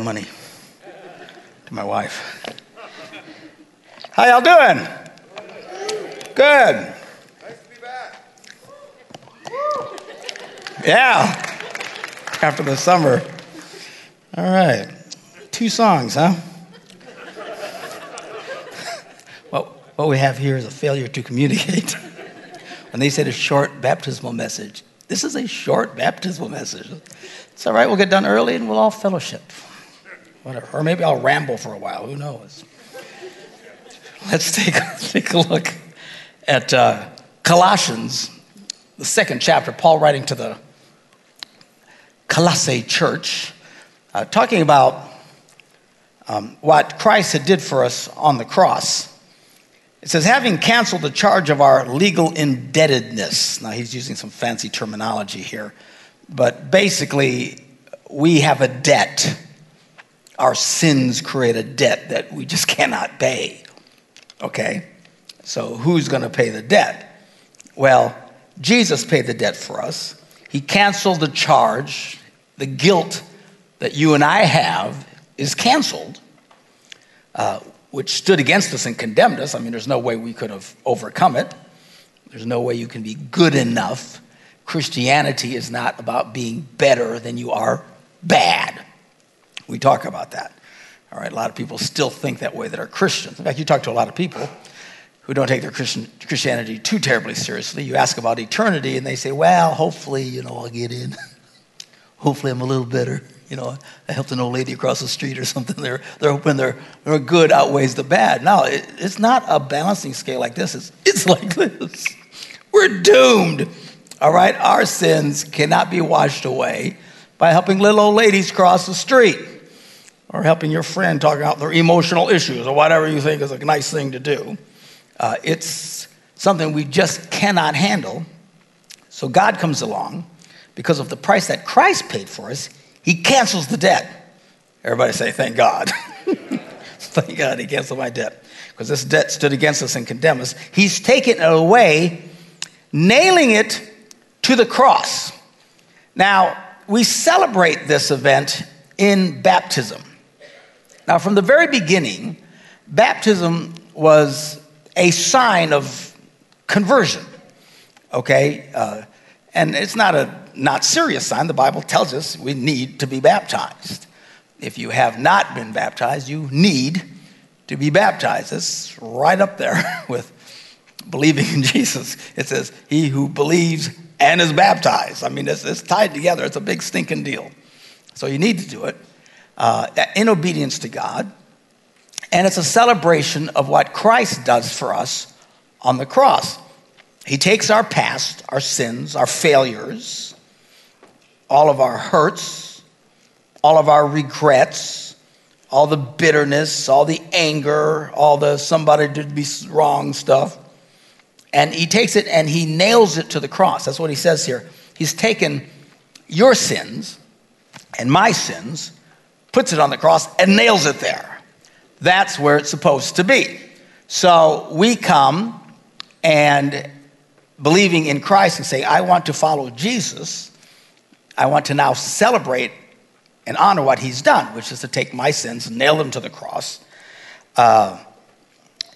money to my wife. How y'all doing? Good. Nice to be back. Yeah. After the summer. All right. Two songs, huh? Well, what we have here is a failure to communicate. when they said a short baptismal message, this is a short baptismal message. It's all right, we'll get done early and we'll all fellowship. Whatever. Or maybe I'll ramble for a while, who knows? Let's take, take a look at uh, Colossians, the second chapter, Paul writing to the Colossae church, uh, talking about um, what Christ had did for us on the cross. It says, having canceled the charge of our legal indebtedness. Now, he's using some fancy terminology here, but basically, we have a debt. Our sins create a debt that we just cannot pay. Okay? So, who's going to pay the debt? Well, Jesus paid the debt for us. He canceled the charge. The guilt that you and I have is canceled, uh, which stood against us and condemned us. I mean, there's no way we could have overcome it. There's no way you can be good enough. Christianity is not about being better than you are bad. We talk about that. All right, a lot of people still think that way that are Christians. In fact, you talk to a lot of people who don't take their Christian, Christianity too terribly seriously. You ask about eternity, and they say, well, hopefully, you know, I'll get in. hopefully, I'm a little better. You know, I helped an old lady across the street or something. They're, they're hoping their, their good outweighs the bad. No, it, it's not a balancing scale like this. It's, it's like this. We're doomed. All right? Our sins cannot be washed away by helping little old ladies cross the street or helping your friend talk out their emotional issues or whatever you think is a nice thing to do. Uh, it's something we just cannot handle. So God comes along because of the price that Christ paid for us. He cancels the debt. Everybody say, Thank God. Thank God he canceled my debt. Because this debt stood against us and condemned us. He's taken it away, nailing it to the cross. Now, we celebrate this event in baptism. Now, from the very beginning, baptism was a sign of conversion, okay? Uh, and it's not a not serious sign. The Bible tells us we need to be baptized. If you have not been baptized, you need to be baptized. It's right up there with believing in Jesus. It says, He who believes and is baptized. I mean, it's, it's tied together, it's a big stinking deal. So you need to do it uh, in obedience to God. And it's a celebration of what Christ does for us on the cross. He takes our past, our sins, our failures, all of our hurts, all of our regrets, all the bitterness, all the anger, all the somebody did me wrong stuff. And he takes it and he nails it to the cross. That's what he says here. He's taken your sins and my sins, puts it on the cross, and nails it there. That's where it's supposed to be. So we come and believing in Christ and say, I want to follow Jesus. I want to now celebrate and honor what he's done, which is to take my sins and nail them to the cross. Uh,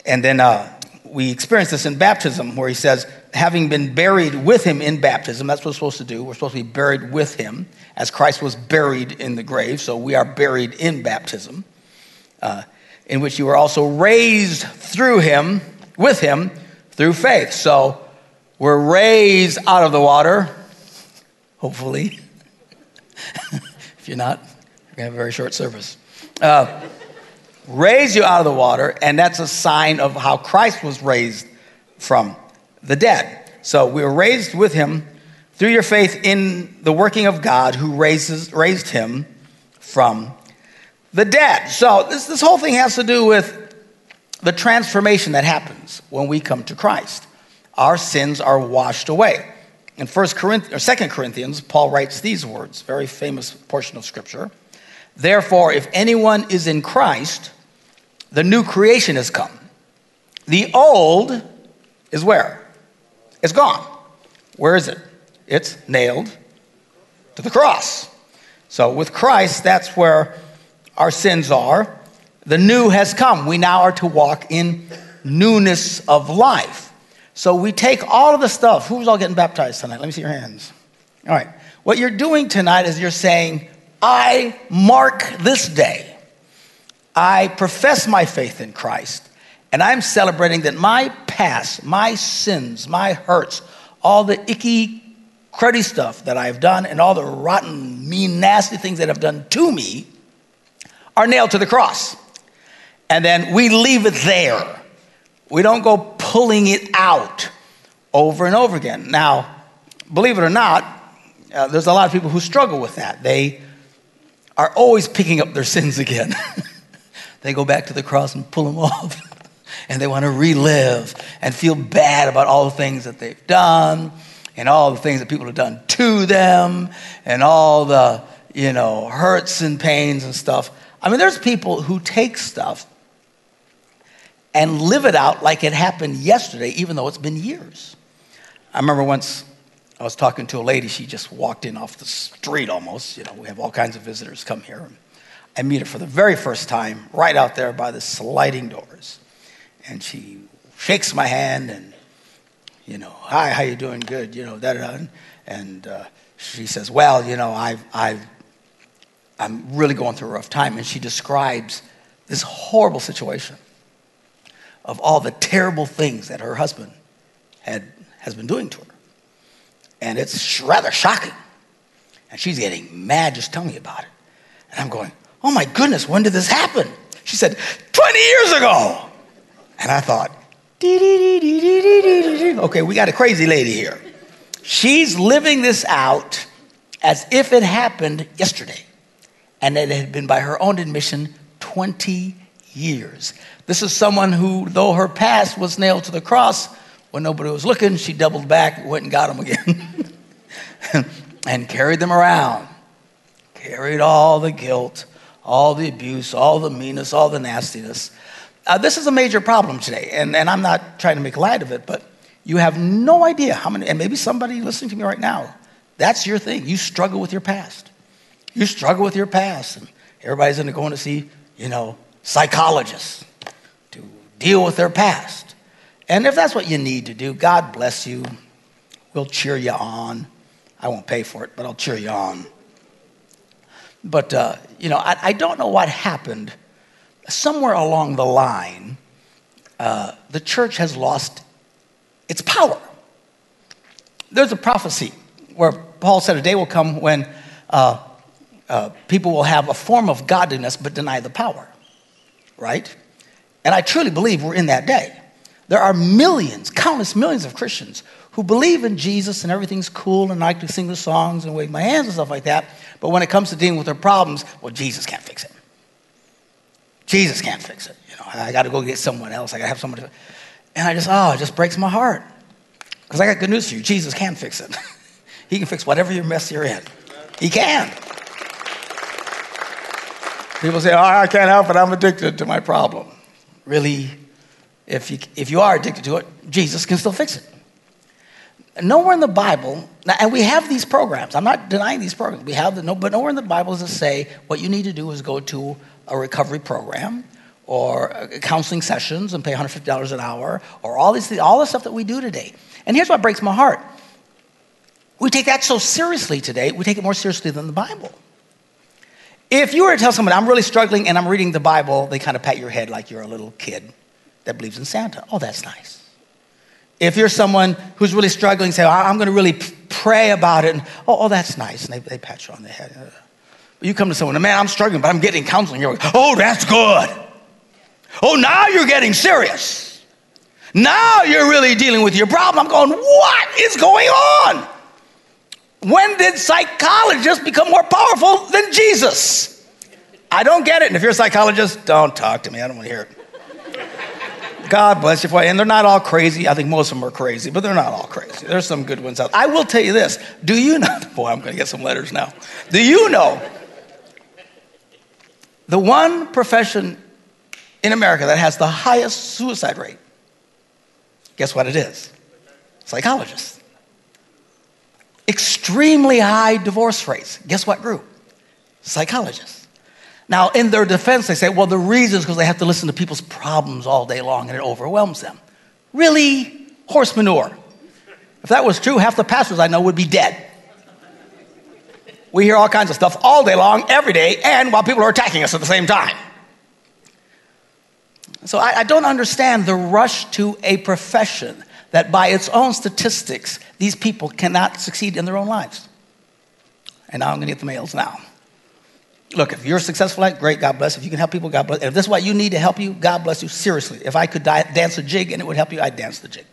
and then uh, we experience this in baptism, where he says, having been buried with him in baptism, that's what we're supposed to do. We're supposed to be buried with him, as Christ was buried in the grave. So we are buried in baptism, uh, in which you were also raised through him, with him, through faith. So we're raised out of the water, hopefully. if you're not, you're going to have a very short service. Uh, raise you out of the water, and that's a sign of how Christ was raised from the dead. So we were raised with him through your faith in the working of God who raises, raised him from the dead. So this, this whole thing has to do with the transformation that happens when we come to Christ. Our sins are washed away. In First Corinthians, or 2 Corinthians, Paul writes these words, very famous portion of scripture. Therefore, if anyone is in Christ, the new creation has come. The old is where? It's gone. Where is it? It's nailed to the cross. So with Christ, that's where our sins are. The new has come. We now are to walk in newness of life. So we take all of the stuff. Who's all getting baptized tonight? Let me see your hands. All right. What you're doing tonight is you're saying, I mark this day. I profess my faith in Christ. And I'm celebrating that my past, my sins, my hurts, all the icky, cruddy stuff that I've done, and all the rotten, mean, nasty things that have done to me are nailed to the cross. And then we leave it there. We don't go pulling it out over and over again. Now, believe it or not, uh, there's a lot of people who struggle with that. They are always picking up their sins again. they go back to the cross and pull them off. and they want to relive and feel bad about all the things that they've done and all the things that people have done to them and all the, you know, hurts and pains and stuff. I mean, there's people who take stuff and live it out like it happened yesterday, even though it's been years. I remember once I was talking to a lady, she just walked in off the street almost. You know, we have all kinds of visitors come here. I meet her for the very first time right out there by the sliding doors. And she shakes my hand and, you know, hi, how you doing? Good, you know, da da. And uh, she says, well, you know, I've, I've, I'm really going through a rough time. And she describes this horrible situation of all the terrible things that her husband had, has been doing to her. And it's rather shocking. And she's getting mad just telling me about it. And I'm going, oh my goodness, when did this happen? She said, 20 years ago. And I thought, okay, we got a crazy lady here. She's living this out as if it happened yesterday. And it had been by her own admission 20 years. This is someone who, though her past was nailed to the cross, when nobody was looking, she doubled back, went and got them again, and carried them around. Carried all the guilt, all the abuse, all the meanness, all the nastiness. Uh, this is a major problem today, and, and I'm not trying to make light of it, but you have no idea how many, and maybe somebody listening to me right now, that's your thing. You struggle with your past. You struggle with your past, and everybody's going to go to see, you know, psychologists to deal with their past. And if that's what you need to do, God bless you. We'll cheer you on. I won't pay for it, but I'll cheer you on. But, uh, you know, I, I, don't know what happened. Somewhere along the line, uh, the church has lost its power. There's a prophecy where Paul said a day will come when uh, uh people will have a form of godliness but deny the power right? And I truly believe we're in that day. There are millions, countless millions of Christians who believe in Jesus and everything's cool and I like to sing the songs and wave my hands and stuff like that. But when it comes to dealing with their problems, well, Jesus can't fix it. Jesus can't fix it. You know, I got to go get someone else. I got to have somebody. And I just, oh, it just breaks my heart. Because I got good news for you. Jesus can fix it. he can fix whatever your mess you're in. He can. People say, oh, I can't help it, I'm addicted to my problem. Really, if you, if you are addicted to it, Jesus can still fix it. Nowhere in the Bible, and we have these programs, I'm not denying these programs, we have the, no, but nowhere in the Bible does it say what you need to do is go to a recovery program or counseling sessions and pay $150 an hour or all, these, all the stuff that we do today. And here's what breaks my heart. We take that so seriously today, we take it more seriously than the Bible. If you were to tell someone, I'm really struggling and I'm reading the Bible, they kind of pat your head like you're a little kid that believes in Santa. Oh, that's nice. If you're someone who's really struggling, say, oh, I'm going to really pray about it. And, oh, oh, that's nice. And they, they pat you on the head. But you come to someone, man, I'm struggling, but I'm getting counseling. You're like, oh, that's good. Oh, now you're getting serious. Now you're really dealing with your problem. I'm going, what is going on? When did psychologists become more powerful than Jesus? I don't get it. And if you're a psychologist, don't talk to me. I don't want to hear it. God bless you for And they're not all crazy. I think most of them are crazy, but they're not all crazy. There's some good ones out. there. I will tell you this. Do you know? Boy, I'm going to get some letters now. Do you know the one profession in America that has the highest suicide rate? Guess what it is? Psychologists extremely high divorce rates. Guess what group? Psychologists. Now, in their defense, they say, well, the reason is because they have to listen to people's problems all day long and it overwhelms them. Really? Horse manure. If that was true, half the pastors I know would be dead. We hear all kinds of stuff all day long, every day, and while people are attacking us at the same time. So I, I don't understand the rush to a profession that, by its own statistics, these people cannot succeed in their own lives. And now I'm going to get the mails now. Look, if you're successful at great, God bless. If you can help people, God bless. If this is what you need to help you, God bless you. Seriously, if I could dance a jig and it would help you, I'd dance the jig.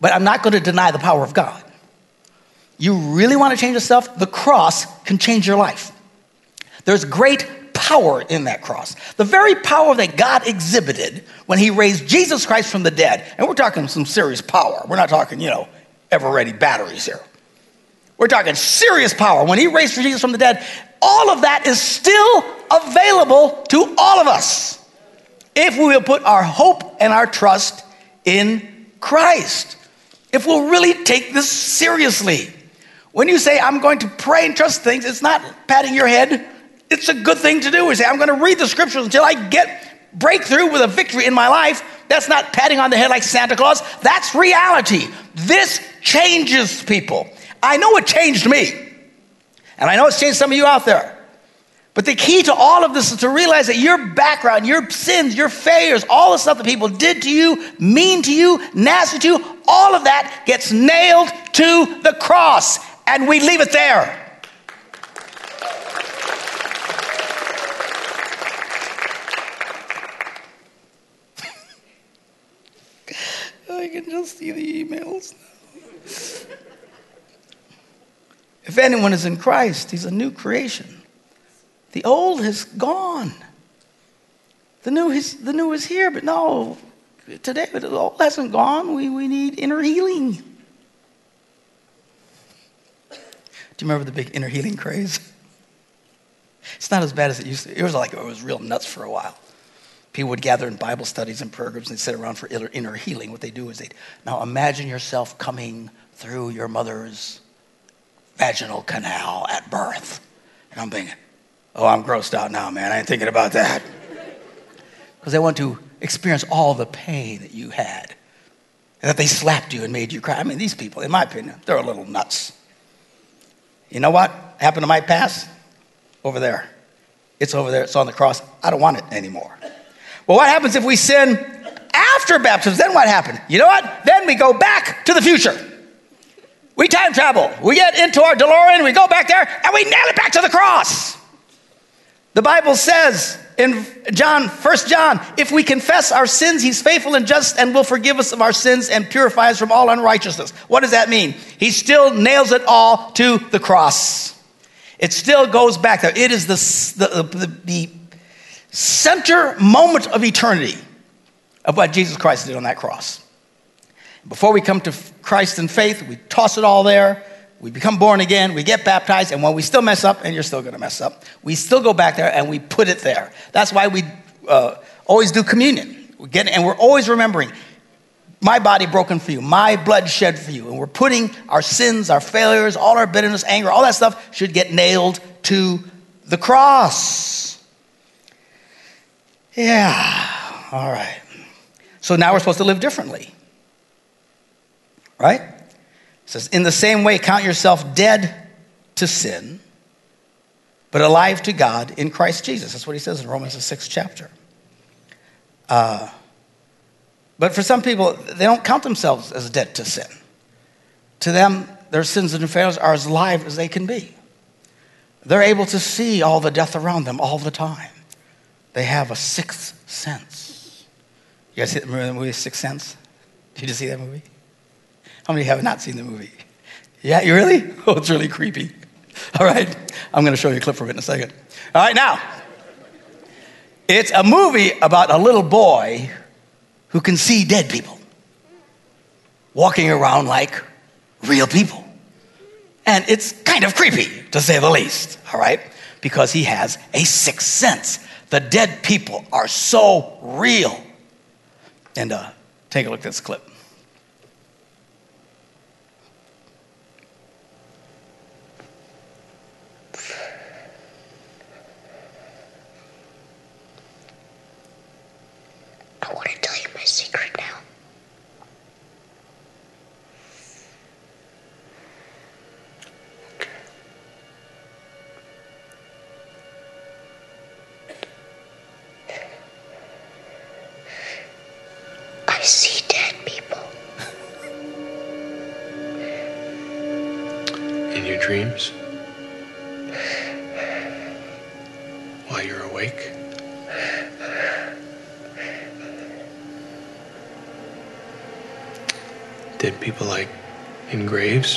But I'm not going to deny the power of God. You really want to change yourself? The cross can change your life. There's great power in that cross. The very power that God exhibited when he raised Jesus Christ from the dead. And we're talking some serious power. We're not talking, you know, Eveready batteries here. We're talking serious power. When he raised Jesus from the dead, all of that is still available to all of us if we will put our hope and our trust in Christ. If we'll really take this seriously. When you say, I'm going to pray and trust things, it's not patting your head. It's a good thing to do. We say, I'm going to read the scriptures until I get breakthrough with a victory in my life. That's not patting on the head like Santa Claus. That's reality. This changes people. I know it changed me. And I know it's changed some of you out there. But the key to all of this is to realize that your background, your sins, your failures, all the stuff that people did to you, mean to you, nasty to you, all of that gets nailed to the cross. And we leave it there. I can just see the emails now. If anyone is in Christ, he's a new creation. The old has gone. The new is, the new is here, but no, today the old hasn't gone. We, we need inner healing. Do you remember the big inner healing craze? It's not as bad as it used to. It was like it was real nuts for a while. People would gather in Bible studies and programs and they'd sit around for inner healing. What they do is they'd now imagine yourself coming through your mother's vaginal canal at birth. And I'm thinking, oh, I'm grossed out now, man. I ain't thinking about that. Because they want to experience all the pain that you had. And that they slapped you and made you cry. I mean, these people, in my opinion, they're a little nuts. You know what happened to my past? Over there. It's over there. It's on the cross. I don't want it anymore. Well, what happens if we sin after baptism? Then what happened? You know what? Then we go back to the future. We time travel. We get into our DeLorean, we go back there, and we nail it back to the cross. The Bible says in John, 1 John, if we confess our sins, he's faithful and just and will forgive us of our sins and purify us from all unrighteousness. What does that mean? He still nails it all to the cross. It still goes back there. It is the, the, the, the center moment of eternity of what Jesus Christ did on that cross. Before we come to Christ in faith, we toss it all there. We become born again, we get baptized, and when we still mess up, and you're still gonna mess up, we still go back there and we put it there. That's why we uh, always do communion. We get, and we're always remembering my body broken for you, my blood shed for you. And we're putting our sins, our failures, all our bitterness, anger, all that stuff should get nailed to the cross. Yeah, all right. So now we're supposed to live differently. Right? It says, In the same way, count yourself dead to sin, but alive to God in Christ Jesus. That's what he says in Romans, the sixth chapter. Uh, but for some people, they don't count themselves as dead to sin. To them, their sins and failures are as live as they can be. They're able to see all the death around them all the time. They have a sixth sense. You guys see the movie Sixth Sense? Did you see that movie? How many have not seen the movie? Yeah, you really? Oh, it's really creepy. All right, I'm going to show you a clip from it in a second. All right, now, it's a movie about a little boy who can see dead people walking around like real people. And it's kind of creepy, to say the least, all right? Because he has a sixth sense. The dead people are so real. And uh, take a look at this clip.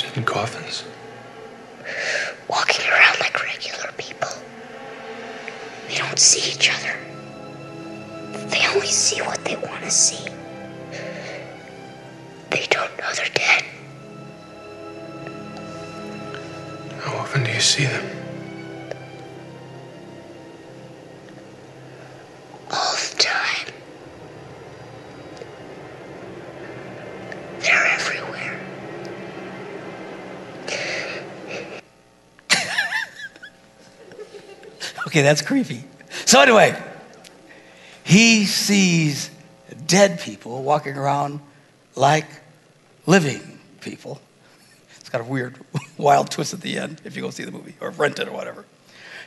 In graves and coffins? walking around like regular people. They don't see each other. They only see what they want to see. They don't know they're dead. How often do you see them? Okay, that's creepy. So, anyway, he sees dead people walking around like living people. It's got a weird, wild twist at the end if you go see the movie or rent it or whatever.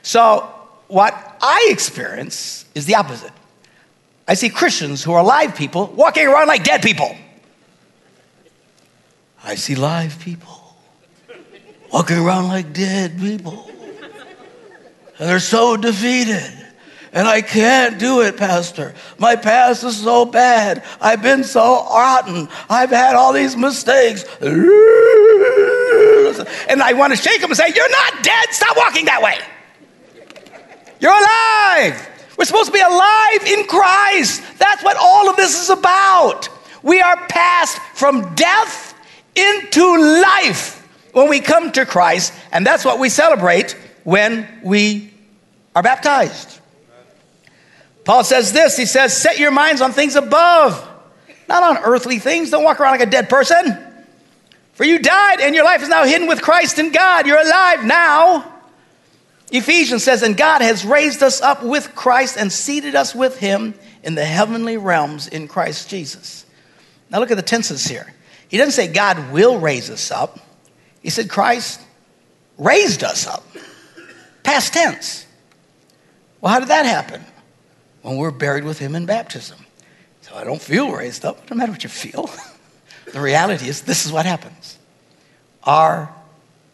So, what I experience is the opposite. I see Christians who are live people walking around like dead people. I see live people walking around like dead people. And they're so defeated. And I can't do it, Pastor. My past is so bad. I've been so rotten. I've had all these mistakes. And I want to shake them and say, You're not dead. Stop walking that way. You're alive. We're supposed to be alive in Christ. That's what all of this is about. We are passed from death into life when we come to Christ, and that's what we celebrate when we are baptized. Paul says this he says, Set your minds on things above, not on earthly things. Don't walk around like a dead person. For you died, and your life is now hidden with Christ in God. You're alive now. Ephesians says, And God has raised us up with Christ and seated us with him in the heavenly realms in Christ Jesus. Now look at the tenses here. He doesn't say God will raise us up, he said Christ raised us up. Past tense. Well, how did that happen? When we're buried with him in baptism. So I don't feel raised up. Doesn't matter what you feel. the reality is, this is what happens. Our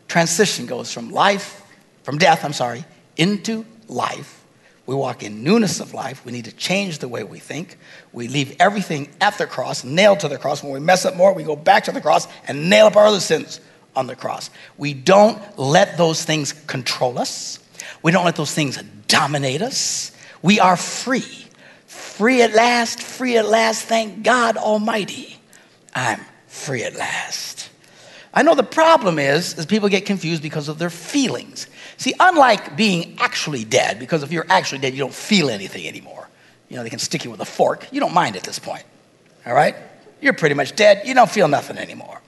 transition goes from life, from death, I'm sorry, into life. We walk in newness of life. We need to change the way we think. We leave everything at the cross, nailed to the cross. When we mess up more, we go back to the cross and nail up our other sins on the cross. We don't let those things control us. We don't let those things dominate us. We are free. Free at last, free at last. Thank God Almighty. I'm free at last. I know the problem is, is people get confused because of their feelings. See, unlike being actually dead, because if you're actually dead, you don't feel anything anymore. You know, they can stick you with a fork. You don't mind at this point. All right? You're pretty much dead. You don't feel nothing anymore.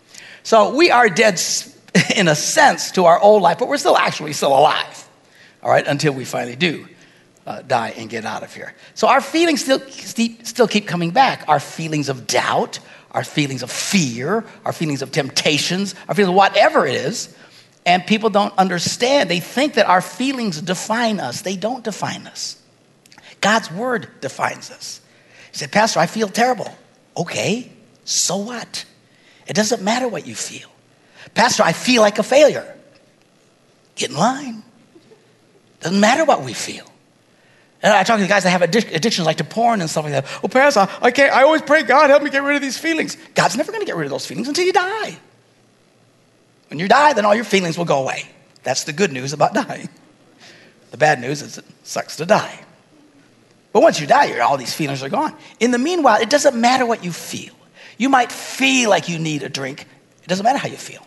So we are dead in a sense to our old life, but we're still actually still alive. All right, until we finally do uh, die and get out of here. So our feelings still, still keep coming back. Our feelings of doubt, our feelings of fear, our feelings of temptations, our feelings of whatever it is. And people don't understand. They think that our feelings define us. They don't define us. God's word defines us. He said, Pastor, I feel terrible. Okay, so what? It doesn't matter what you feel. Pastor, I feel like a failure. Get in line. Doesn't matter what we feel. And I talk to the guys that have addic- addictions like to porn and stuff like that. Well, Pastor, I can't, I always pray, God, help me get rid of these feelings. God's never going to get rid of those feelings until you die. When you die, then all your feelings will go away. That's the good news about dying. The bad news is it sucks to die. But once you die, all these feelings are gone. In the meanwhile, it doesn't matter what you feel. You might feel like you need a drink. It doesn't matter how you feel.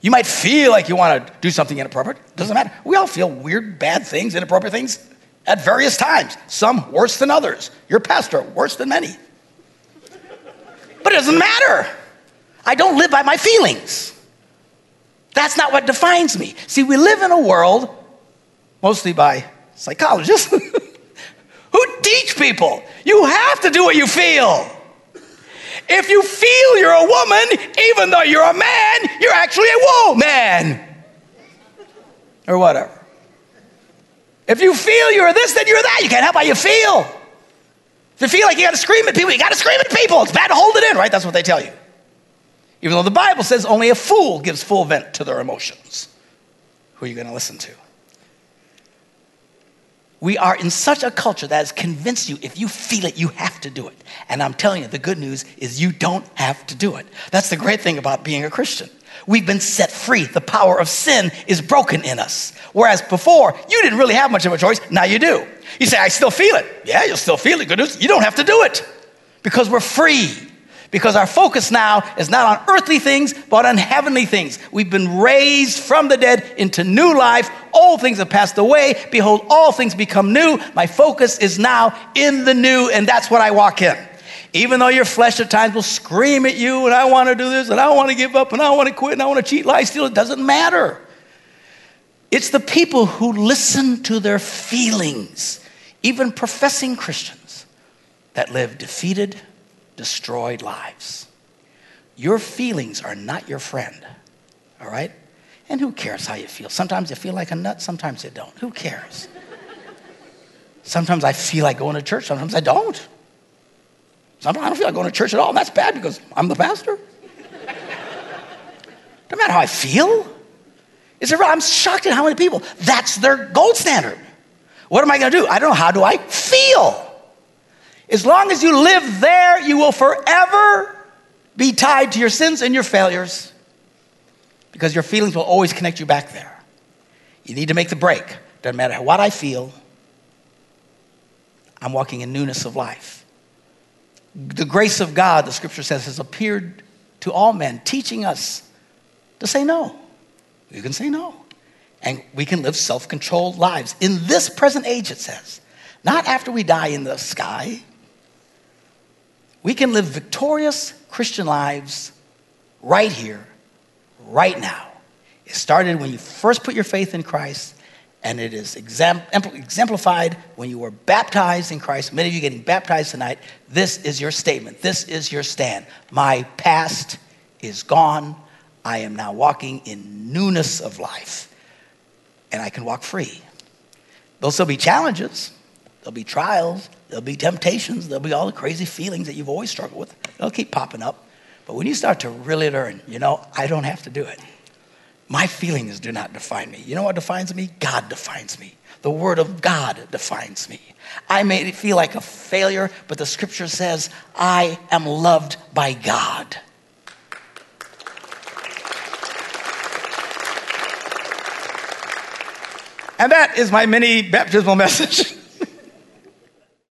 You might feel like you want to do something inappropriate. It doesn't matter. We all feel weird, bad things, inappropriate things at various times. Some worse than others. Your pastor, worse than many. But it doesn't matter. I don't live by my feelings. That's not what defines me. See, we live in a world, mostly by psychologists, who teach people you have to do what you feel. If you feel you're a woman, even though you're a man, you're actually a woman. Or whatever. If you feel you're this, then you're that. You can't help how you feel. If you feel like you got to scream at people, you got to scream at people. It's bad to hold it in, right? That's what they tell you. Even though the Bible says only a fool gives full vent to their emotions. Who are you to listen to? We are in such a culture that has convinced you if you feel it, you have to do it. And I'm telling you, the good news is you don't have to do it. That's the great thing about being a Christian. We've been set free. The power of sin is broken in us. Whereas before, you didn't really have much of a choice. Now you do. You say, I still feel it. Yeah, you'll still feel it. Good news. You don't have to do it because we're free. Because our focus now is not on earthly things, but on heavenly things. We've been raised from the dead into new life. All things have passed away. Behold, all things become new. My focus is now in the new, and that's what I walk in. Even though your flesh at times will scream at you, and I want to do this, and I want to give up, and I want to quit, and I want to cheat, lie, steal, it doesn't matter. It's the people who listen to their feelings, even professing Christians, that live defeated, destroyed lives. Your feelings are not your friend, all right? And who cares how you feel? Sometimes you feel like a nut, sometimes you don't. Who cares? Sometimes I feel like going to church, sometimes I don't. Sometimes I don't feel like going to church at all, and that's bad because I'm the pastor. Doesn't matter how I feel. Is it I'm shocked at how many people, that's their gold standard. What am I going to do? I don't know. How do I feel? As long as you live there, you will forever be tied to your sins and your failures because your feelings will always connect you back there. You need to make the break. Doesn't matter what I feel, I'm walking in newness of life. The grace of God, the scripture says, has appeared to all men, teaching us to say no. You can say no. And we can live self controlled lives in this present age, it says. Not after we die in the sky, we can live victorious Christian lives right here, right now. It started when you first put your faith in Christ, and it is exemplified when you were baptized in Christ. Many of you getting baptized tonight. This is your statement. This is your stand. My past is gone. I am now walking in newness of life, and I can walk free. There'll still be challenges, there'll be trials, There'll be temptations. There'll be all the crazy feelings that you've always struggled with. They'll keep popping up. But when you start to really learn, you know, I don't have to do it. My feelings do not define me. You know what defines me? God defines me. The Word of God defines me. I may feel like a failure, but the Scripture says I am loved by God. And that is my mini baptismal message.